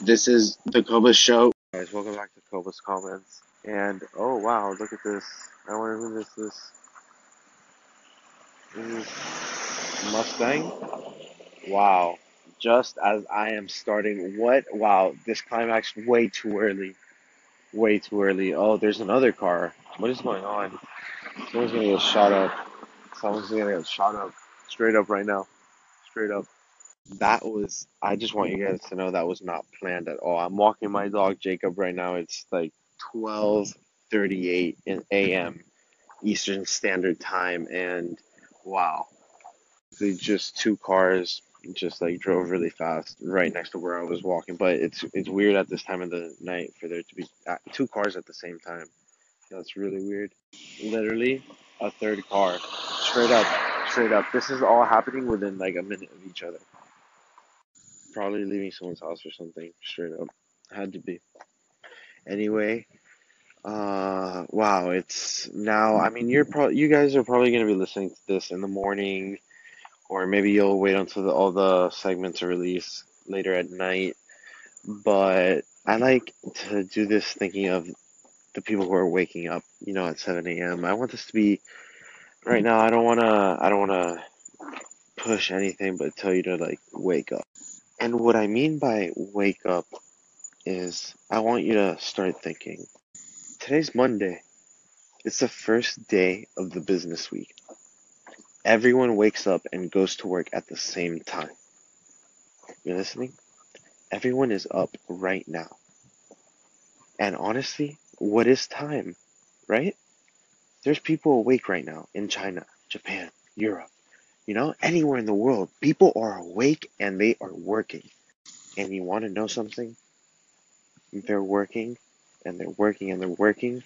This is the Cobus Show. Guys, welcome back to Cobus Comments. And oh wow, look at this. I wonder who this is. This is Mustang. Wow. Just as I am starting, what? Wow, this climax way too early. Way too early. Oh, there's another car. What is going on? Someone's gonna get shot up. Someone's gonna get shot up. Straight up right now. Straight up. That was, I just want you guys to know that was not planned at all. I'm walking my dog Jacob right now. It's like 12:38 in a.m. Eastern Standard Time and wow. They just two cars just like drove really fast right next to where I was walking, but it's it's weird at this time of the night for there to be uh, two cars at the same time. That's really weird. Literally a third car. Straight up. Straight up. This is all happening within like a minute of each other. Probably leaving someone's house or something. Straight up. Had to be. Anyway, uh, wow, it's now. I mean, you're probably you guys are probably gonna be listening to this in the morning, or maybe you'll wait until the, all the segments are released later at night. But I like to do this thinking of the people who are waking up, you know, at 7 a.m. I want this to be right now. I don't wanna. I don't wanna push anything, but tell you to like wake up. And what I mean by wake up is I want you to start thinking. Today's Monday. It's the first day of the business week. Everyone wakes up and goes to work at the same time. You listening? Everyone is up right now. And honestly, what is time, right? There's people awake right now in China, Japan, Europe, you know, anywhere in the world. People are awake and they are working. And you want to know something? They're working and they're working and they're working.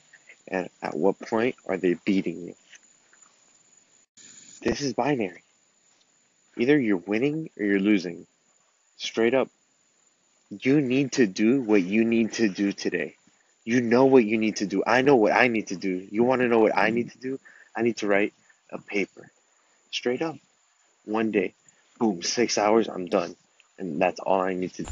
And at what point are they beating you? This is binary. Either you're winning or you're losing. Straight up. You need to do what you need to do today. You know what you need to do. I know what I need to do. You want to know what I need to do? I need to write a paper. Straight up. One day. Boom, six hours, I'm done. And that's all I need to do.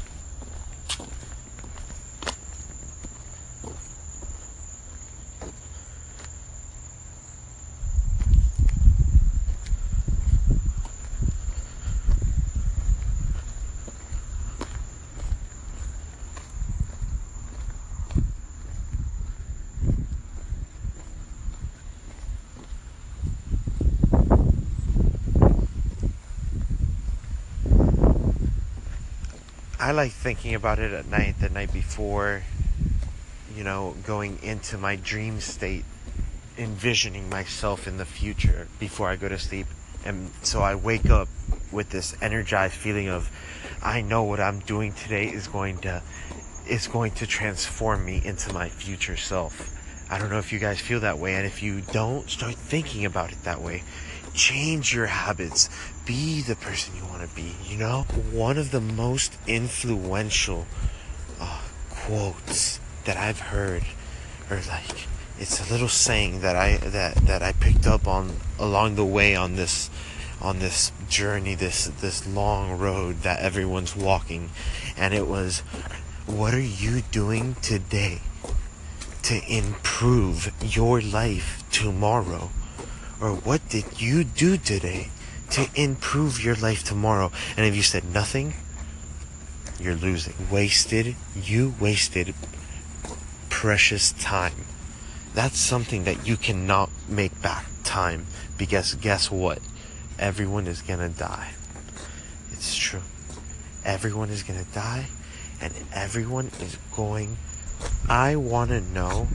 Like thinking about it at night, the night before, you know, going into my dream state, envisioning myself in the future before I go to sleep. And so I wake up with this energized feeling of, I know what I'm doing today is going to, is going to transform me into my future self. I don't know if you guys feel that way. And if you don't, start thinking about it that way change your habits. Be the person you want to be you know? One of the most influential uh, quotes that i've heard or like it's a little saying that i that that i picked up on along the way on this on this journey this this long road that everyone's walking and it was what are you doing today to improve your life tomorrow or what did you do today to improve your life tomorrow? And if you said nothing, you're losing. Wasted, you wasted precious time. That's something that you cannot make back time because guess what? Everyone is gonna die. It's true. Everyone is gonna die and everyone is going. I wanna know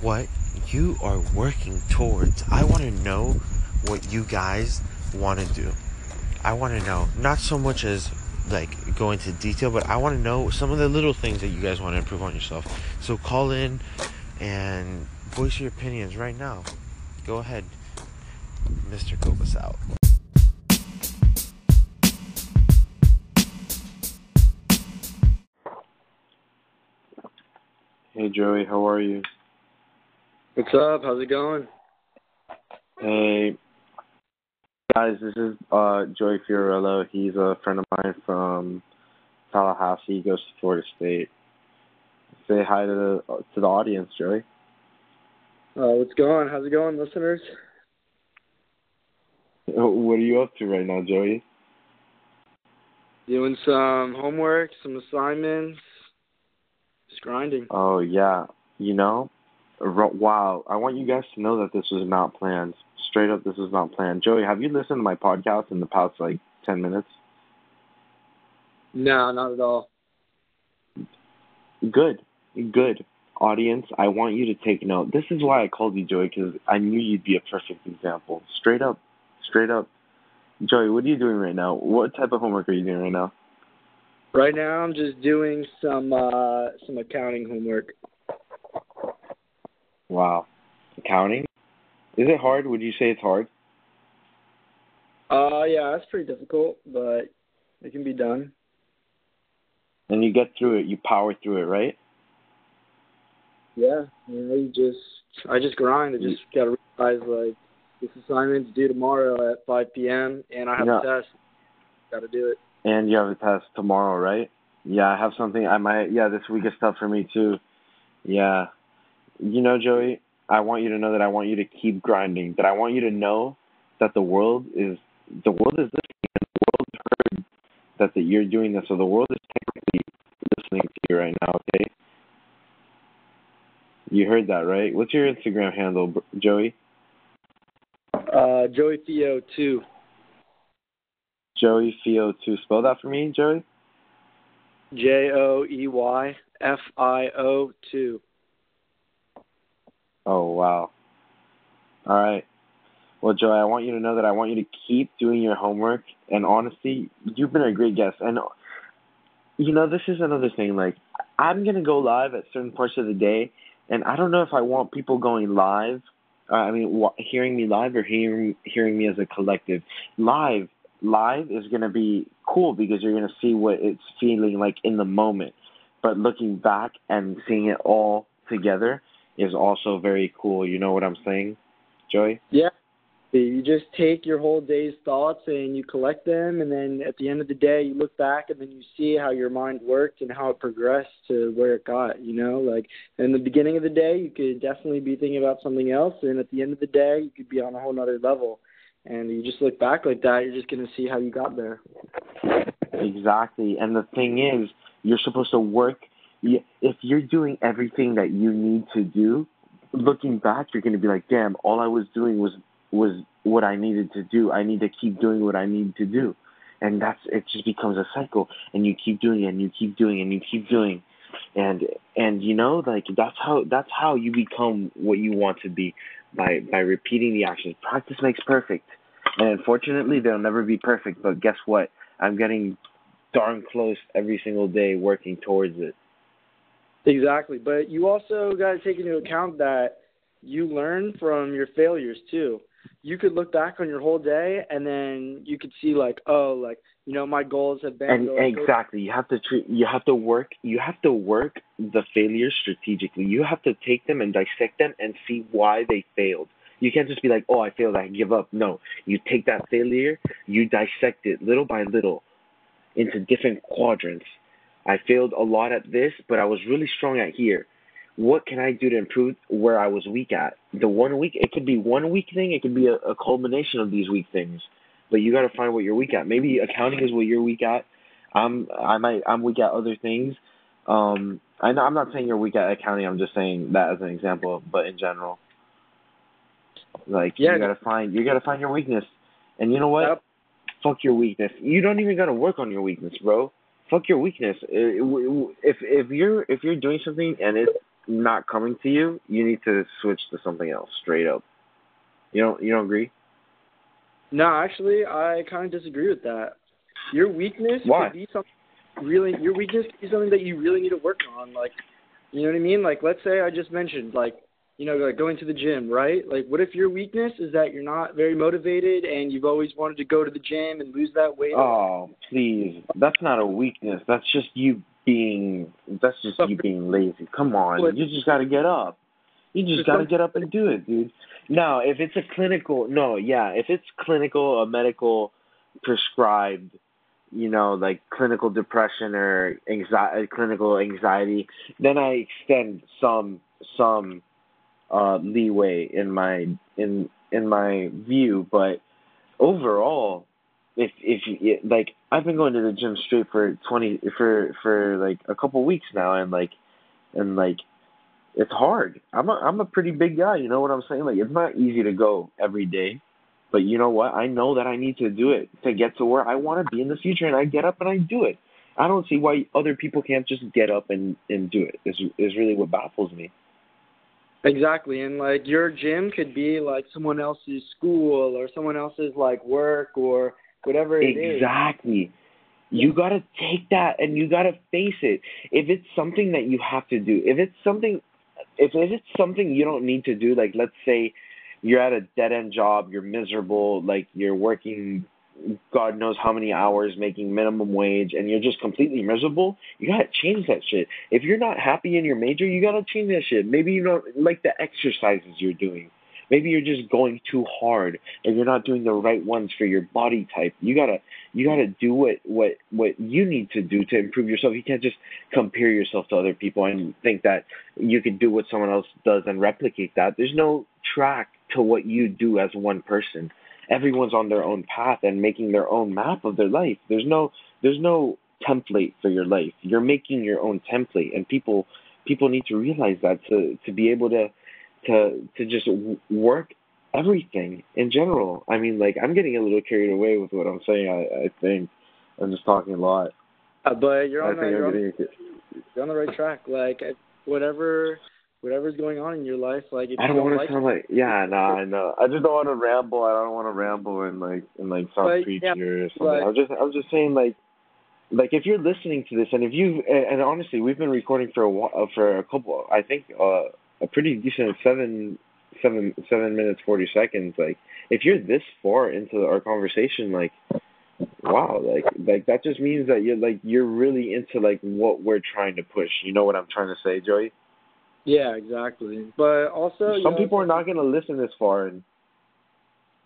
what you are working towards. I want to know what you guys want to do. I want to know, not so much as like go into detail, but I want to know some of the little things that you guys want to improve on yourself. So call in and voice your opinions right now. Go ahead. Mr. Kobus out. Hey Joey, how are you? What's up? How's it going? Hey, Guys, this is uh, Joey Fiorillo. He's a friend of mine from Tallahassee. He goes to Florida State. Say hi to the to the audience, Joey. Uh, what's going? How's it going, listeners? What are you up to right now, Joey? Doing some homework, some assignments, just grinding. Oh yeah, you know, wow. I want you guys to know that this was not planned. Straight up, this was not planned. Joey, have you listened to my podcast in the past like ten minutes? No, not at all. Good, good. Audience, I want you to take note. This is why I called you Joey because I knew you'd be a perfect example. Straight up, straight up. Joey, what are you doing right now? What type of homework are you doing right now? Right now, I'm just doing some uh, some accounting homework. Wow, accounting. Is it hard? Would you say it's hard? Uh, yeah, it's pretty difficult, but it can be done. And you get through it. You power through it, right? Yeah, you know, you just I just grind. I just got to realize like this assignment's due tomorrow at 5 p.m. and I have yeah. a test. Got to do it. And you have a test tomorrow, right? Yeah, I have something. I might. Yeah, this week is tough for me too. Yeah, you know, Joey, I want you to know that I want you to keep grinding. That I want you to know that the world is the world is listening. And the world heard that that you're doing this. So the world is technically listening to you right now. Okay. You heard that, right? What's your Instagram handle, Joey? Uh, Joey Fio two. Joey Fio two. Spell that for me, Joey. J O E Y F I O two. Oh wow. All right. Well, Joey, I want you to know that I want you to keep doing your homework. And honestly, you've been a great guest. And you know, this is another thing. Like, I'm gonna go live at certain parts of the day, and I don't know if I want people going live. Uh, I mean, wh- hearing me live or hearing hearing me as a collective. Live, live is gonna be cool because you're gonna see what it's feeling like in the moment. But looking back and seeing it all together is also very cool. You know what I'm saying, Joey? Yeah, you just take your whole day's thoughts and you collect them, and then at the end of the day, you look back and then you see how your mind worked and how it progressed to where it got. You know, like in the beginning of the day, you could definitely be thinking about something else, and at the end of the day, you could be on a whole other level. And you just look back like that, you're just going to see how you got there. Exactly. And the thing is, you're supposed to work. If you're doing everything that you need to do, looking back, you're going to be like, damn, all I was doing was was what I needed to do. I need to keep doing what I need to do. And that's it just becomes a cycle and you keep doing it and you keep doing it and you keep doing and and you know like that's how that's how you become what you want to be by by repeating the actions. Practice makes perfect. And unfortunately they'll never be perfect, but guess what? I'm getting darn close every single day working towards it. Exactly. But you also got to take into account that you learn from your failures too. You could look back on your whole day and then you could see like oh like you know my goals have been and exactly you have to treat you have to work you have to work the failures strategically. You have to take them and dissect them and see why they failed. You can't just be like oh i failed i give up. No you take that failure you dissect it little by little into different quadrants i failed a lot at this but i was really strong at here what can I do to improve where I was weak at? The one week, it could be one weak thing, it could be a, a culmination of these weak things. But you got to find what you're weak at. Maybe accounting is what you're weak at. I'm I might I'm weak at other things. Um, I know I'm not saying you're weak at accounting. I'm just saying that as an example, but in general, like yeah, you gotta find you gotta find your weakness. And you know what? Yep. Fuck your weakness. You don't even gotta work on your weakness, bro. Fuck your weakness. Uh, if if you're if you're doing something and it's not coming to you, you need to switch to something else straight up. You don't you don't agree? No, actually, I kind of disagree with that. Your weakness Why? could be something really. Your weakness could be something that you really need to work on. Like, you know what I mean? Like, let's say I just mentioned, like, you know, like going to the gym, right? Like, what if your weakness is that you're not very motivated and you've always wanted to go to the gym and lose that weight? Oh, please, that's not a weakness. That's just you being that's just you being lazy. Come on, you just got to get up. You just got to get up and do it, dude. Now, if it's a clinical, no, yeah, if it's clinical, a medical prescribed, you know, like clinical depression or anxiety, clinical anxiety, then I extend some some uh, leeway in my in in my view. But overall, if if you, like I've been going to the gym straight for twenty for for like a couple weeks now, and like and like it's hard. I'm a I'm a pretty big guy, you know what I'm saying? Like it's not easy to go every day. But you know what? I know that I need to do it to get to where I want to be in the future and I get up and I do it. I don't see why other people can't just get up and and do it. Is is really what baffles me. Exactly, and like your gym could be like someone else's school or someone else's like work or whatever it exactly. is. Exactly. You got to take that and you got to face it. If it's something that you have to do, if it's something if, if it's something you don't need to do, like let's say you're at a dead end job, you're miserable, like you're working God knows how many hours making minimum wage and you're just completely miserable, you gotta change that shit. If you're not happy in your major, you gotta change that shit. Maybe you don't like the exercises you're doing. Maybe you're just going too hard and you're not doing the right ones for your body type. You gotta you gotta do what what what you need to do to improve yourself. You can't just compare yourself to other people and think that you can do what someone else does and replicate that. There's no track to what you do as one person. Everyone's on their own path and making their own map of their life. There's no there's no template for your life. You're making your own template and people people need to realize that to to be able to to to just work everything in general. I mean, like I'm getting a little carried away with what I'm saying. I I think I'm just talking a lot. Uh, but you're on, the, you're, on, you're on the right track. Like whatever whatever's going on in your life, like if I don't, don't want to like sound like yeah, no, nah, I know. I just don't want to ramble. I don't want to ramble and like and like sound preachy yeah, or something. I was just I was just saying like like if you're listening to this and if you and, and honestly we've been recording for a while, for a couple I think uh a pretty decent seven seven seven minutes forty seconds. Like if you're this far into our conversation, like wow, like like that just means that you're like you're really into like what we're trying to push. You know what I'm trying to say, Joey? Yeah, exactly. But also, some know, people are not going to listen this far, and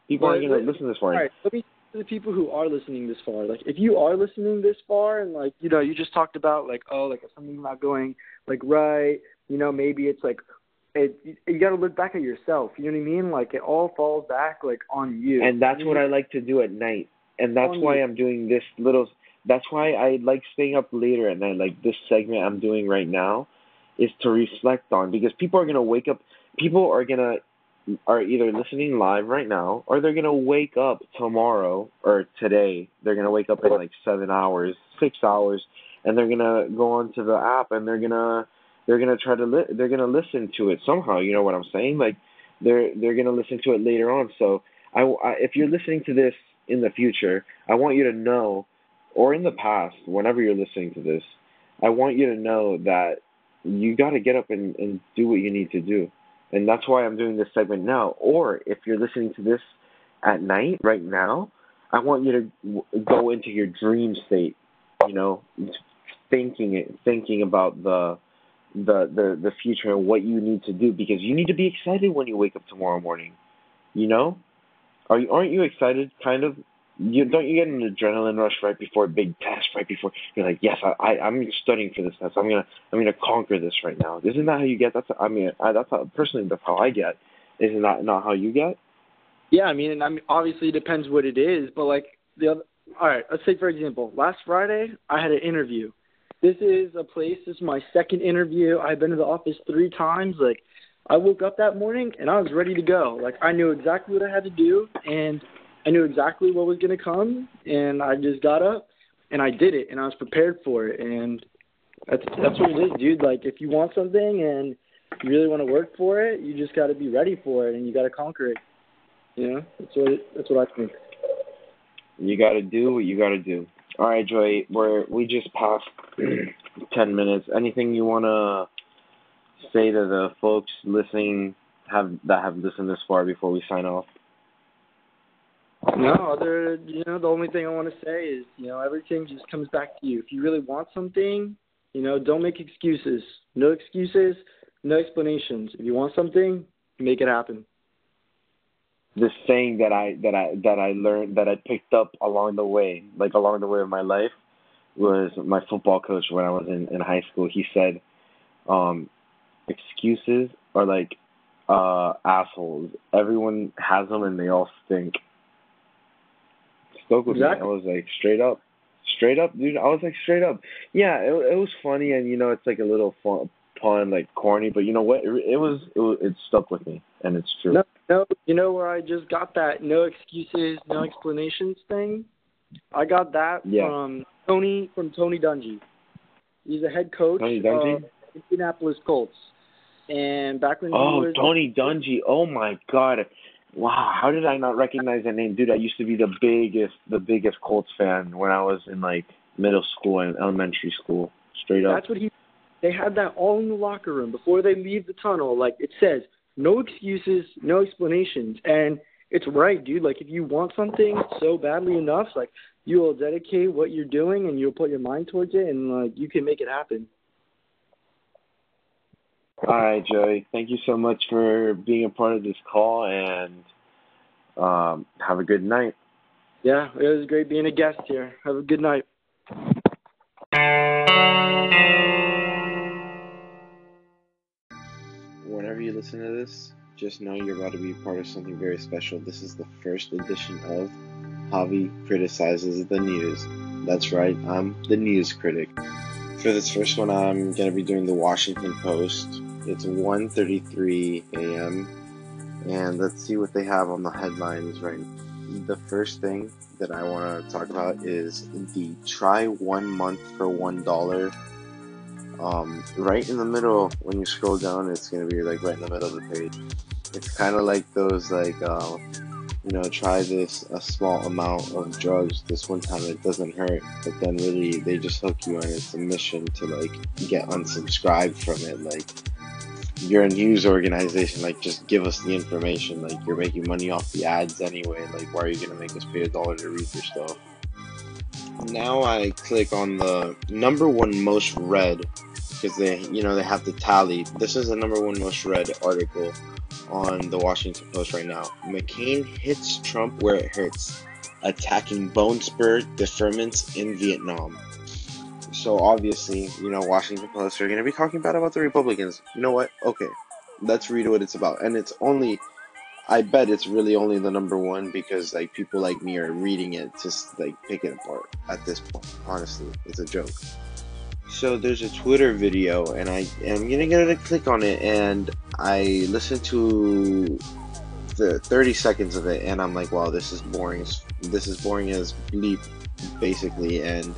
people aren't going to listen this far. All right, let me to the people who are listening this far. Like, if you are listening this far, and like, you know, you just talked about like, oh, like if something's not going like right, you know, maybe it's like it you got to look back at yourself. You know what I mean? Like it all falls back like on you. And that's what I like to do at night. And that's why I'm doing this little. That's why I like staying up later at night. Like this segment I'm doing right now, is to reflect on because people are gonna wake up. People are gonna are either listening live right now or they're gonna wake up tomorrow or today. They're gonna wake up in like seven hours, six hours, and they're gonna go onto the app and they're gonna they're gonna try to li- they're gonna listen to it somehow. You know what I'm saying? Like they're they're gonna listen to it later on. So I, I if you're listening to this in the future, I want you to know, or in the past, whenever you're listening to this, I want you to know that you got to get up and, and do what you need to do. And that's why I'm doing this segment now. Or if you're listening to this at night, right now, I want you to go into your dream state, you know, thinking it, thinking about the the the the future and what you need to do because you need to be excited when you wake up tomorrow morning. You know, are you aren't you excited? Kind of. You don't you get an adrenaline rush right before a big test, right before you're like, yes, I, I I'm studying for this test. I'm gonna I'm gonna conquer this right now. Isn't that how you get? That's I mean I, that's how personally that's how I get. Isn't that not how you get? Yeah, I mean, and I mean, obviously it depends what it is, but like the other. All right, let's say for example, last Friday I had an interview this is a place. This is my second interview. I've been to the office three times. Like, I woke up that morning and I was ready to go. Like, I knew exactly what I had to do, and I knew exactly what was gonna come, and I just got up and I did it, and I was prepared for it, and that's that's what it is, dude. Like, if you want something and you really want to work for it, you just got to be ready for it, and you got to conquer it. You know, that's what it, that's what I think. You got to do what you got to do. All right, Joy, we're we just passed ten minutes. Anything you wanna say to the folks listening have that have listened this far before we sign off? No, other you know, the only thing I want to say is, you know, everything just comes back to you. If you really want something, you know, don't make excuses. No excuses. no explanations. If you want something, make it happen. This saying that I that I that I learned that I picked up along the way, like along the way of my life, was my football coach when I was in, in high school. He said, um, excuses are like uh assholes. Everyone has them and they all stink. Spoke with Exactly. me. I was like straight up, straight up, dude. I was like straight up. Yeah, it, it was funny and you know it's like a little fun, pun, like corny, but you know what? It, it was it was it stuck with me and it's true. No, no, you know where I just got that no excuses, no explanations thing? I got that Yeah. from Tony from Tony Dungy. He's a head coach Tony Dungy? of Indianapolis Colts. And back when he Oh, was Tony Dungy. Oh my God. Wow, how did I not recognize that name? Dude, I used to be the biggest the biggest Colts fan when I was in like middle school and elementary school. Straight up. That's what he. They had that all in the locker room before they leave the tunnel. Like it says, no excuses, no explanations, and it's right, dude. Like if you want something so badly enough, like you will dedicate what you're doing and you'll put your mind towards it, and like you can make it happen. All right, Joey. Thank you so much for being a part of this call and um have a good night. Yeah, it was great being a guest here. Have a good night. Whenever you listen to this, just know you're about to be part of something very special. This is the first edition of Javi Criticizes the News. That's right, I'm the news critic. For this first one, I'm going to be doing the Washington Post. It's 1.33 a.m. And let's see what they have on the headlines right now. The first thing that I want to talk about is the try one month for one dollar um, right in the middle when you scroll down it's gonna be like right in the middle of the page it's kind of like those like uh, you know try this a small amount of drugs this one time it doesn't hurt but then really they just hook you and it's a mission to like get unsubscribed from it like you're a news organization like just give us the information like you're making money off the ads anyway like why are you gonna make us pay a dollar to read your stuff now I click on the number one most read because they, you know, they have the tally. This is the number one most read article on the Washington Post right now. McCain hits Trump where it hurts, attacking bone spur deferments in Vietnam. So obviously, you know, Washington Post are going to be talking bad about the Republicans. You know what? Okay, let's read what it's about. And it's only I bet it's really only the number one because like people like me are reading it just like pick it apart at this point. Honestly, it's a joke. So there's a Twitter video, and I am gonna get to click on it, and I listened to the 30 seconds of it, and I'm like, wow, this is boring. This is boring as bleep, basically, and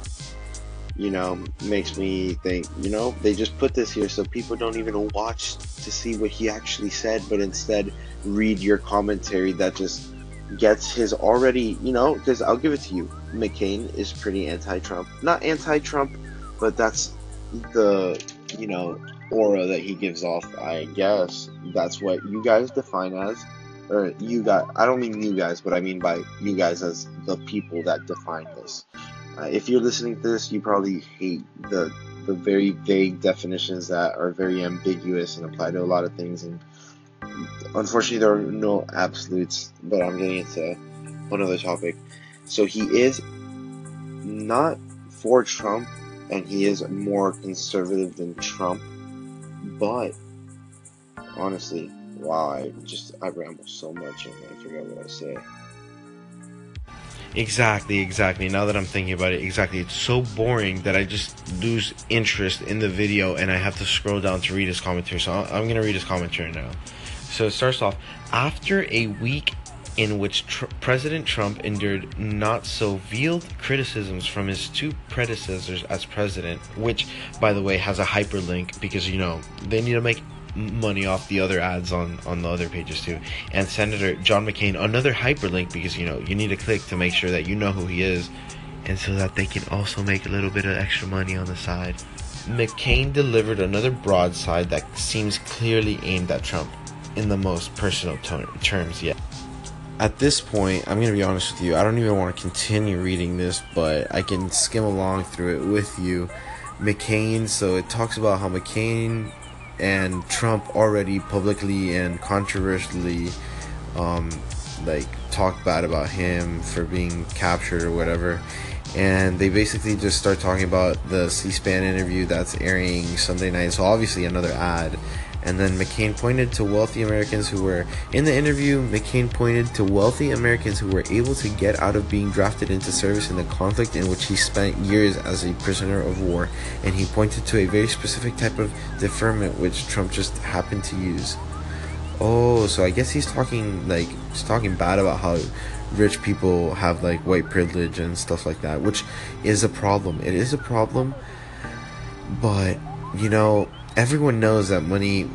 you know, makes me think, you know, they just put this here so people don't even watch to see what he actually said, but instead read your commentary that just gets his already, you know, because I'll give it to you. McCain is pretty anti Trump. Not anti Trump, but that's the, you know, aura that he gives off, I guess. That's what you guys define as. Or you guys, I don't mean you guys, but I mean by you guys as the people that define this. Uh, if you're listening to this, you probably hate the the very vague definitions that are very ambiguous and apply to a lot of things. And unfortunately, there are no absolutes. But I'm getting into another topic. So he is not for Trump, and he is more conservative than Trump. But honestly, wow, I just I ramble so much and I forget what I say. Exactly, exactly. Now that I'm thinking about it, exactly. It's so boring that I just lose interest in the video and I have to scroll down to read his commentary. So I'm going to read his commentary now. So it starts off After a week in which tr- President Trump endured not so veiled criticisms from his two predecessors as president, which, by the way, has a hyperlink because, you know, they need to make money off the other ads on on the other pages too. And senator john mccain another hyperlink because you know you need to click to make sure that you know who he is. And so that they can also make a little bit of extra money on the side. Mccain delivered another broadside that seems clearly aimed at trump in the most personal tone, terms yet. At this point i'm going to be honest with you i don't even want to continue reading this but i can skim along through it with you. Mccain so it talks about how mccain and Trump already publicly and controversially, um, like talked bad about him for being captured or whatever. And they basically just start talking about the C-SPAN interview that's airing Sunday night. So obviously another ad and then McCain pointed to wealthy Americans who were in the interview. McCain pointed to wealthy Americans who were able to get out of being drafted into service in the conflict in which he spent years as a prisoner of war, and he pointed to a very specific type of deferment which Trump just happened to use. Oh, so I guess he's talking like he's talking bad about how rich people have like white privilege and stuff like that, which is a problem. It is a problem, but you know everyone knows that money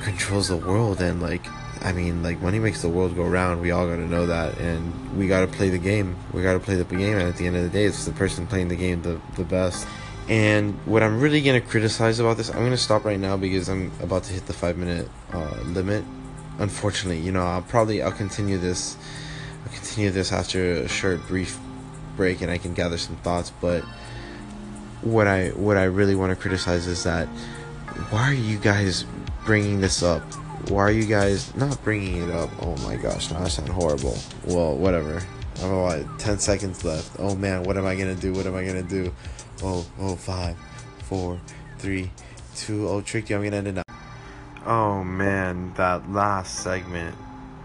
controls the world and like I mean like money makes the world go round. We all got to know that and we got to play the game. We got to play the game and at the end of the day it's the person playing the game the, the best. And what I'm really to criticize about this I'm to stop right now because I'm about to hit the 5 minute uh, limit. Unfortunately you know I'll probably I'll continue this I'll continue this after a short brief break and I can gather some thoughts but what I what I really want to criticize is that why are you guys bringing this up? Why are you guys not bringing it up? Oh my gosh, now I sound horrible. Well, whatever. I'm about 10 seconds left. Oh man, what am I gonna do? What am I gonna do? Oh, oh, five, four, three, two. Oh, tricked you. I'm gonna end it now. Oh man, that last segment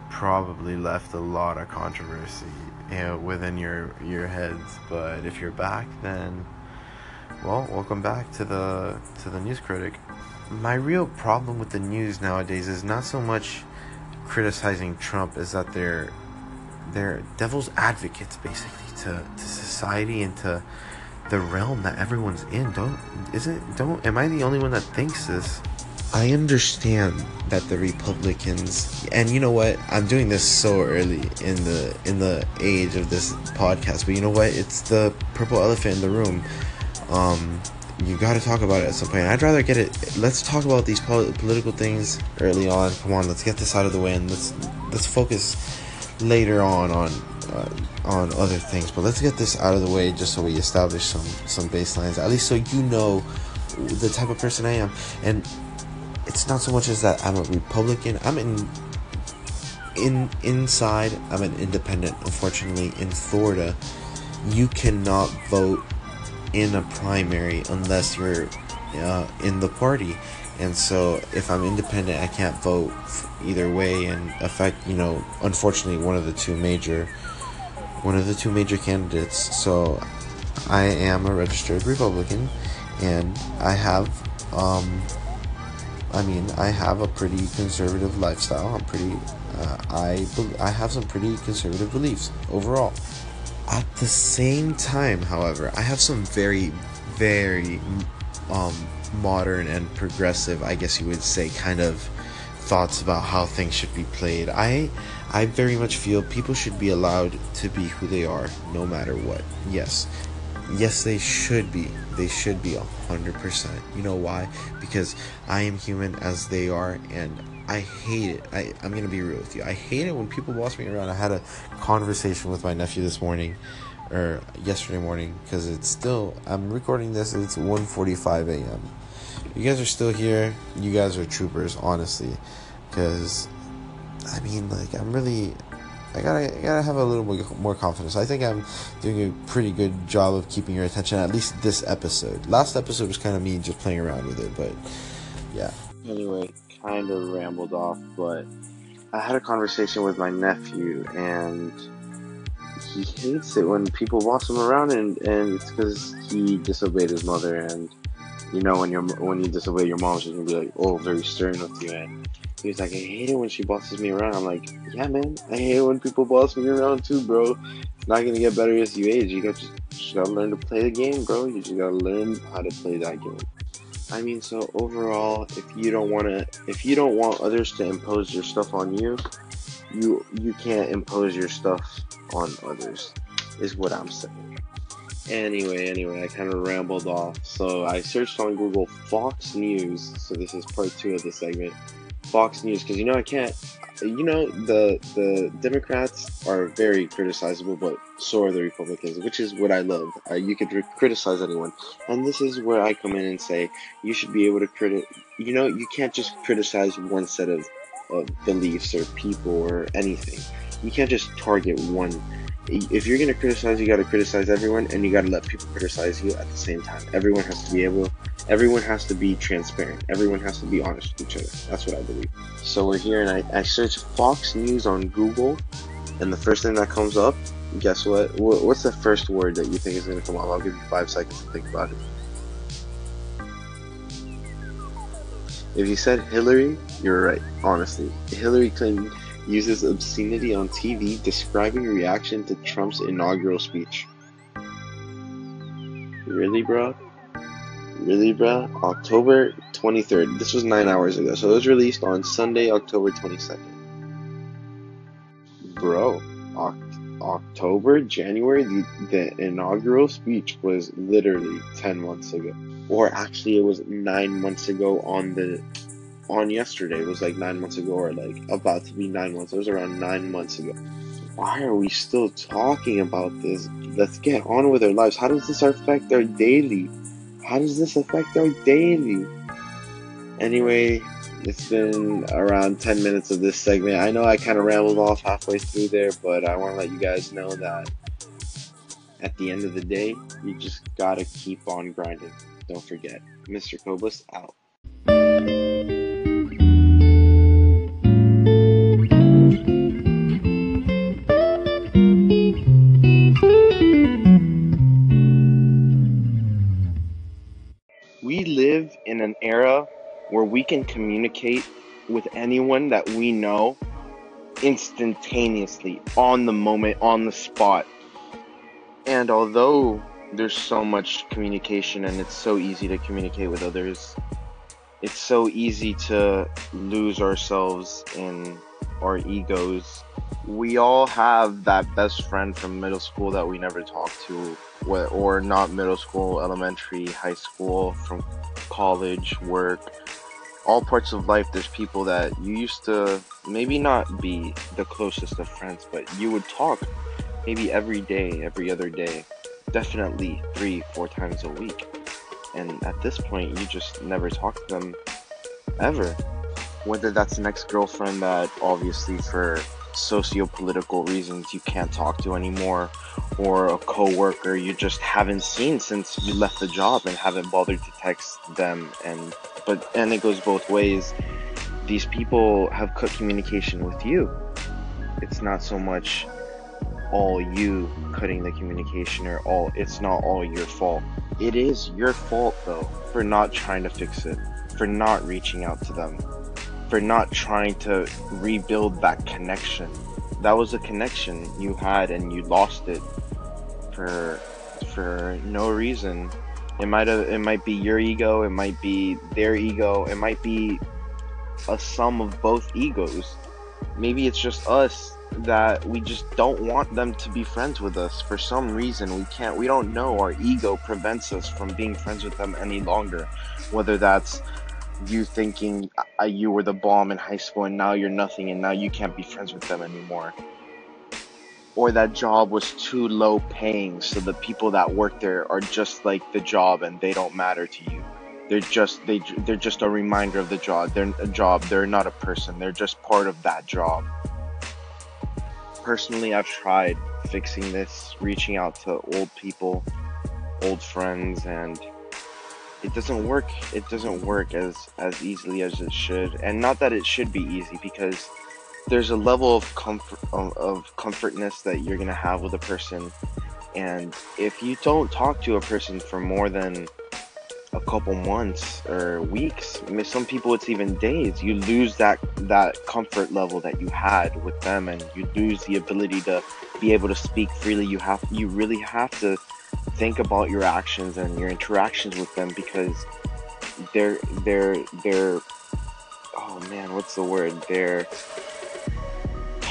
probably left a lot of controversy you know, within your your heads. But if you're back, then well, welcome back to the to the news critic my real problem with the news nowadays is not so much criticizing Trump is that they're they're devil's advocates basically to, to society and to the realm that everyone's in. Don't isn't don't am I the only one that thinks this? I understand that the Republicans and you know what I'm doing this so early in the in the age of this podcast, but you know what? It's the purple elephant in the room. Um, you got to talk about it at some point. I'd rather get it. Let's talk about these political things early on. Come on, let's get this out of the way, and let's let's focus later on on uh, on other things. But let's get this out of the way just so we establish some some baselines. At least so you know the type of person I am. And it's not so much as that I'm a Republican. I'm in in inside. I'm an independent. Unfortunately, in Florida, you cannot vote in a primary unless you're uh, in the party. And so, if I'm independent, I can't vote either way and affect, you know, unfortunately, one of the two major, one of the two major candidates. So, I am a registered Republican, and I have, um, I mean, I have a pretty conservative lifestyle. I'm pretty, uh, I, I have some pretty conservative beliefs overall. At the same time, however, I have some very, very um, modern and progressive, I guess you would say, kind of thoughts about how things should be played. I I very much feel people should be allowed to be who they are no matter what. Yes. Yes, they should be. They should be 100%. You know why? Because I am human as they are and I hate it. I, I'm gonna be real with you. I hate it when people boss me around. I had a conversation with my nephew this morning, or yesterday morning, because it's still. I'm recording this. It's 1:45 a.m. You guys are still here. You guys are troopers, honestly, because I mean, like, I'm really. I gotta, I gotta have a little more, more confidence. I think I'm doing a pretty good job of keeping your attention. At least this episode. Last episode was kind of me just playing around with it, but yeah. Anyway, kind of rambled off, but I had a conversation with my nephew, and he hates it when people boss him around, and, and it's because he disobeyed his mother. And you know, when you when you disobey your mom, she's gonna be like, "Oh, very stern with you." And he was like, "I hate it when she bosses me around." I'm like, "Yeah, man, I hate it when people boss me around too, bro. Not gonna get better as you age. You got just, just gotta learn to play the game, bro. You just gotta learn how to play that game." I mean, so overall, if you don't want to, if you don't want others to impose your stuff on you, you you can't impose your stuff on others, is what I'm saying. Anyway, anyway, I kind of rambled off. So I searched on Google Fox News. So this is part two of the segment. Fox News because you know I can't. You know the the Democrats are very criticizable, but so are the Republicans, which is what I love. Uh, you could re- criticize anyone, and this is where I come in and say you should be able to criticize. You know, you can't just criticize one set of, of beliefs or people or anything. You can't just target one if you're gonna criticize, you gotta criticize everyone, and you gotta let people criticize you at the same time. Everyone has to be able, everyone has to be transparent. Everyone has to be honest with each other. That's what I believe. So we're here, and I, I search Fox News on Google, and the first thing that comes up, guess what? What's the first word that you think is gonna come up? I'll give you five seconds to think about it. If you said Hillary, you're right. Honestly, Hillary Clinton uses obscenity on TV describing reaction to Trump's inaugural speech. Really, bro? Really, bro? October 23rd. This was nine hours ago, so it was released on Sunday, October 22nd. Bro, Oct- October, January, the, the inaugural speech was literally 10 months ago. Or actually, it was nine months ago on the on yesterday it was like nine months ago, or like about to be nine months. It was around nine months ago. Why are we still talking about this? Let's get on with our lives. How does this affect our daily? How does this affect our daily? Anyway, it's been around 10 minutes of this segment. I know I kind of rambled off halfway through there, but I want to let you guys know that at the end of the day, you just gotta keep on grinding. Don't forget. Mr. Kobus out. We can communicate with anyone that we know instantaneously, on the moment, on the spot. And although there's so much communication and it's so easy to communicate with others, it's so easy to lose ourselves in our egos. We all have that best friend from middle school that we never talked to, or not middle school, elementary, high school, from college, work, all parts of life, there's people that you used to maybe not be the closest of friends, but you would talk maybe every day, every other day, definitely three, four times a week. And at this point, you just never talk to them ever. Whether that's an ex girlfriend that obviously for socio-political reasons you can't talk to anymore or a coworker you just haven't seen since you left the job and haven't bothered to text them. And but and it goes both ways. These people have cut communication with you. It's not so much all you cutting the communication or all it's not all your fault. It is your fault though for not trying to fix it for not reaching out to them for not trying to rebuild that connection. That was a connection you had and you lost it for for no reason. It might have it might be your ego, it might be their ego, it might be a sum of both egos. Maybe it's just us that we just don't want them to be friends with us for some reason we can't we don't know our ego prevents us from being friends with them any longer whether that's you thinking uh, you were the bomb in high school and now you're nothing and now you can't be friends with them anymore. Or that job was too low paying, so the people that work there are just like the job and they don't matter to you. They're just they they're just a reminder of the job. They're a job. They're not a person. They're just part of that job. Personally, I've tried fixing this, reaching out to old people, old friends, and it doesn't work it doesn't work as as easily as it should. And not that it should be easy because there's a level of comfort of, comfortness that you're gonna have with a person. And if you don't talk to a person for more than a couple months or weeks I mean, some people it's even days you lose that that comfort level that you had with them. And you lose the ability to be able to speak freely. You have you really have to think about your actions and your interactions with them because they're they're they're oh man what's the word they're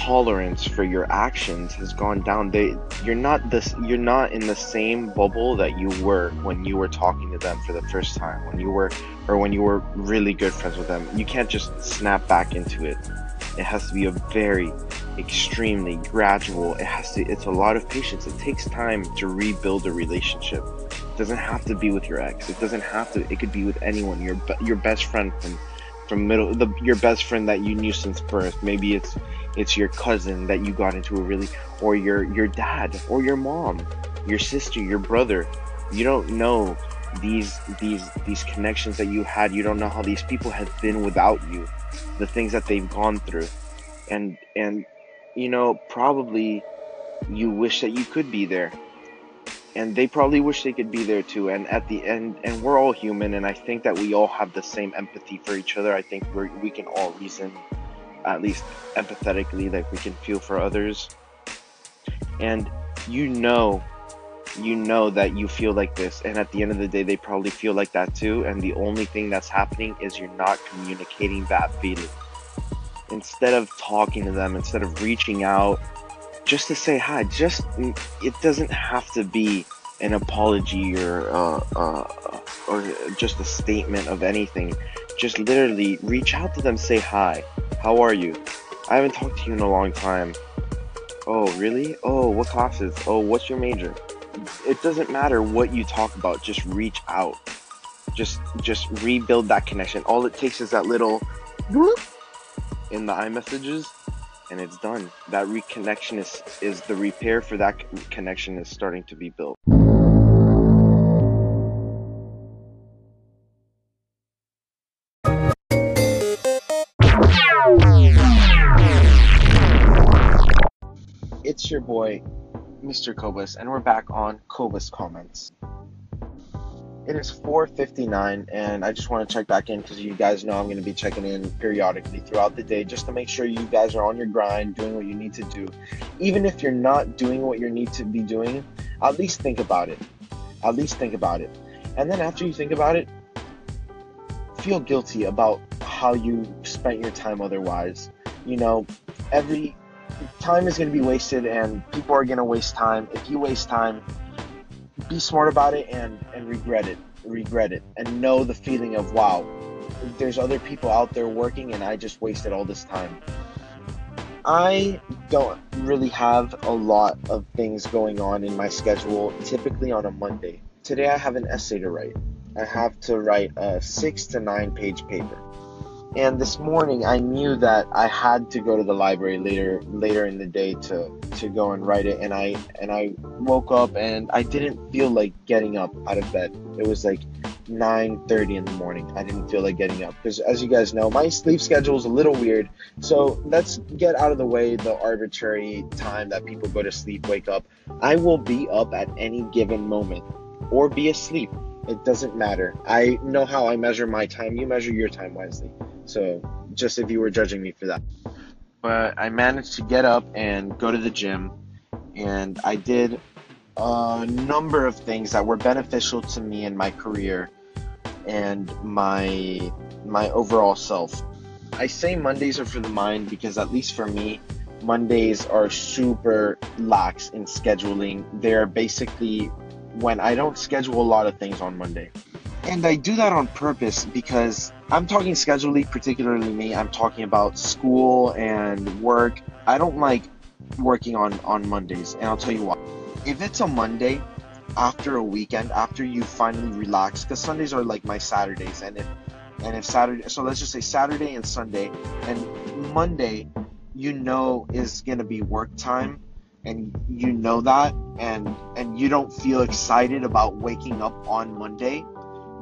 tolerance for your actions has gone down. They you're not this you're not in the same bubble that you were when you were talking to them for the first time, when you were or when you were really good friends with them. You can't just snap back into it. It has to be a very extremely gradual. It has to it's a lot of patience. It takes time to rebuild a relationship. It doesn't have to be with your ex. It doesn't have to it could be with anyone. Your your best friend from from middle the your best friend that you knew since birth. Maybe it's it's your cousin that you got into a really or your your dad or your mom, your sister, your brother. You don't know these these these connections that you had. You don't know how these people have been without you, the things that they've gone through. And and you know, probably you wish that you could be there. And they probably wish they could be there too. And at the end and we're all human and i think that we all have the same empathy for each other. I think we we can all reason at least empathetically like we can feel for others. And you know you know that you feel like this. And at the end of the day they probably feel like that too. And the only thing that's happening is you're not communicating that feeling instead of talking to them instead of reaching out just to say hi. Just it doesn't have to be an apology or uh, uh, or just a statement of anything. Just literally reach out to them, say hi. How are you? I haven't talked to you in a long time. Oh, really? Oh, what classes? Oh, what's your major? It doesn't matter what you talk about. Just reach out. Just just rebuild that connection. All it takes is that little in the iMessages and it's done. That reconnection is is the repair for that connection is starting to be built. It's your boy, Mr. Kobus, and we're back on Kobus Comments. It is 4:59, and I just want to check back in because you guys know I'm going to be checking in periodically throughout the day, just to make sure you guys are on your grind, doing what you need to do. Even if you're not doing what you need to be doing, at least think about it. At least think about it, and then after you think about it, feel guilty about how you spent your time otherwise. You know, every time is going to be wasted, and people are going to waste time. If you waste time be smart about it and and regret it regret it and know the feeling of wow there's other people out there working and i just wasted all this time. I don't really have a lot of things going on in my schedule typically on a monday. Today i have an essay to write. I have to write a six to nine page paper and this morning I knew that I had to go to the library later later in the day to to go and write it and I and I woke up and I didn't feel like getting up out of bed. It was like 9:30 in the morning. I didn't feel like getting up because as you guys know, my sleep schedule is a little weird. So, let's get out of the way the arbitrary time that people go to sleep, wake up. I will be up at any given moment or be asleep. It doesn't matter. I know how I measure my time. You measure your time wisely. So, just if you were judging me for that. But I managed to get up and go to the gym, and I did a number of things that were beneficial to me in my career and my my overall self. I say Mondays are for the mind because at least for me, Mondays are super lax in scheduling. They're basically when I don't schedule a lot of things on Monday. And I do that on purpose because I'm talking scheduling, particularly me. I'm talking about school and work. I don't like working on on Mondays, and I'll tell you why. If it's a Monday after a weekend, after you finally relax, because Sundays are like my Saturdays, and if and if Saturday, so let's just say Saturday and Sunday, and Monday, you know is gonna be work time, and you know that, and and you don't feel excited about waking up on Monday,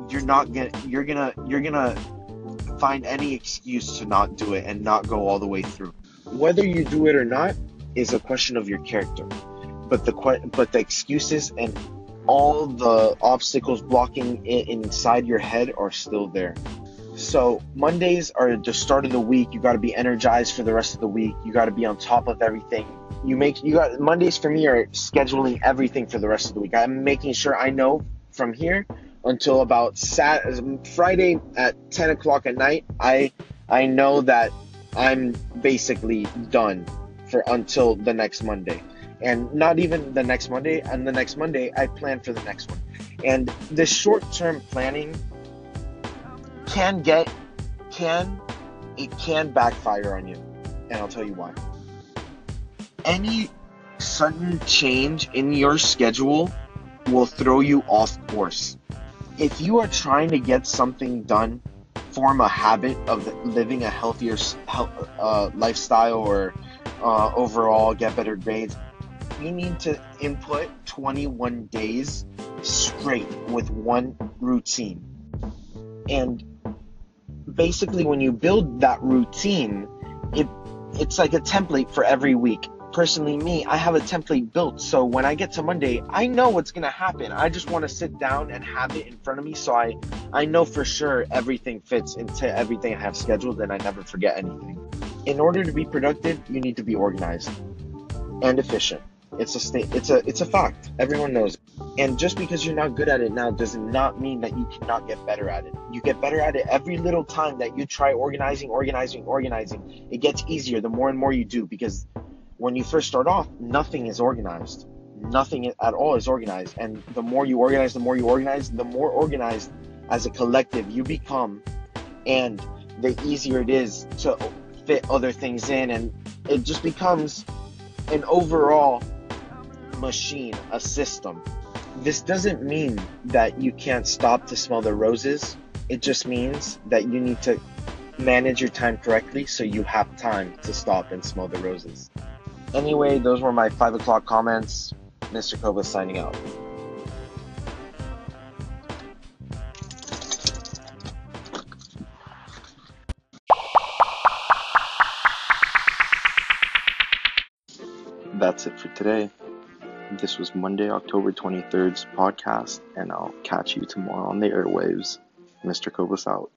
you're not gonna you're gonna you're gonna find any excuse to not do it and not go all the way through. Whether you do it or not is a question of your character. But the but the excuses and all the obstacles blocking it inside your head are still there. So Mondays are the start of the week. You got to be energized for the rest of the week. You got to be on top of everything. You make you got Mondays for me are scheduling everything for the rest of the week. I'm making sure I know from here until about Sat Friday at 10 o'clock at night. I I know that I'm basically done for until the next Monday. And not even the next Monday, and the next Monday, I plan for the next one. And this short term planning can get, can, it can backfire on you. And I'll tell you why. Any sudden change in your schedule will throw you off course. If you are trying to get something done, form a habit of living a healthier uh, lifestyle or uh, overall get better grades, you need to input 21 days straight with one routine. And basically, when you build that routine, it it's like a template for every week personally me, I have a template built. So when I get to Monday, I know what's going to happen. I just want to sit down and have it in front of me so I I know for sure everything fits into everything I have scheduled and I never forget anything. In order to be productive, you need to be organized and efficient. It's a state it's a it's a fact. Everyone knows. And just because you're not good at it now does not mean that you cannot get better at it. You get better at it every little time that you try organizing, organizing, organizing. It gets easier the more and more you do because when you first start off, nothing is organized. Nothing at all is organized. And the more you organize, the more you organize, the more organized as a collective you become. And the easier it is to fit other things in. And it just becomes an overall machine, a system. This doesn't mean that you can't stop to smell the roses. It just means that you need to manage your time correctly so you have time to stop and smell the roses. Anyway, those were my 5 o'clock comments. Mr. Kova signing out. That's it for today. This was Monday, October 23rd's podcast, and I'll catch you tomorrow on the airwaves. Mr. Kobus out.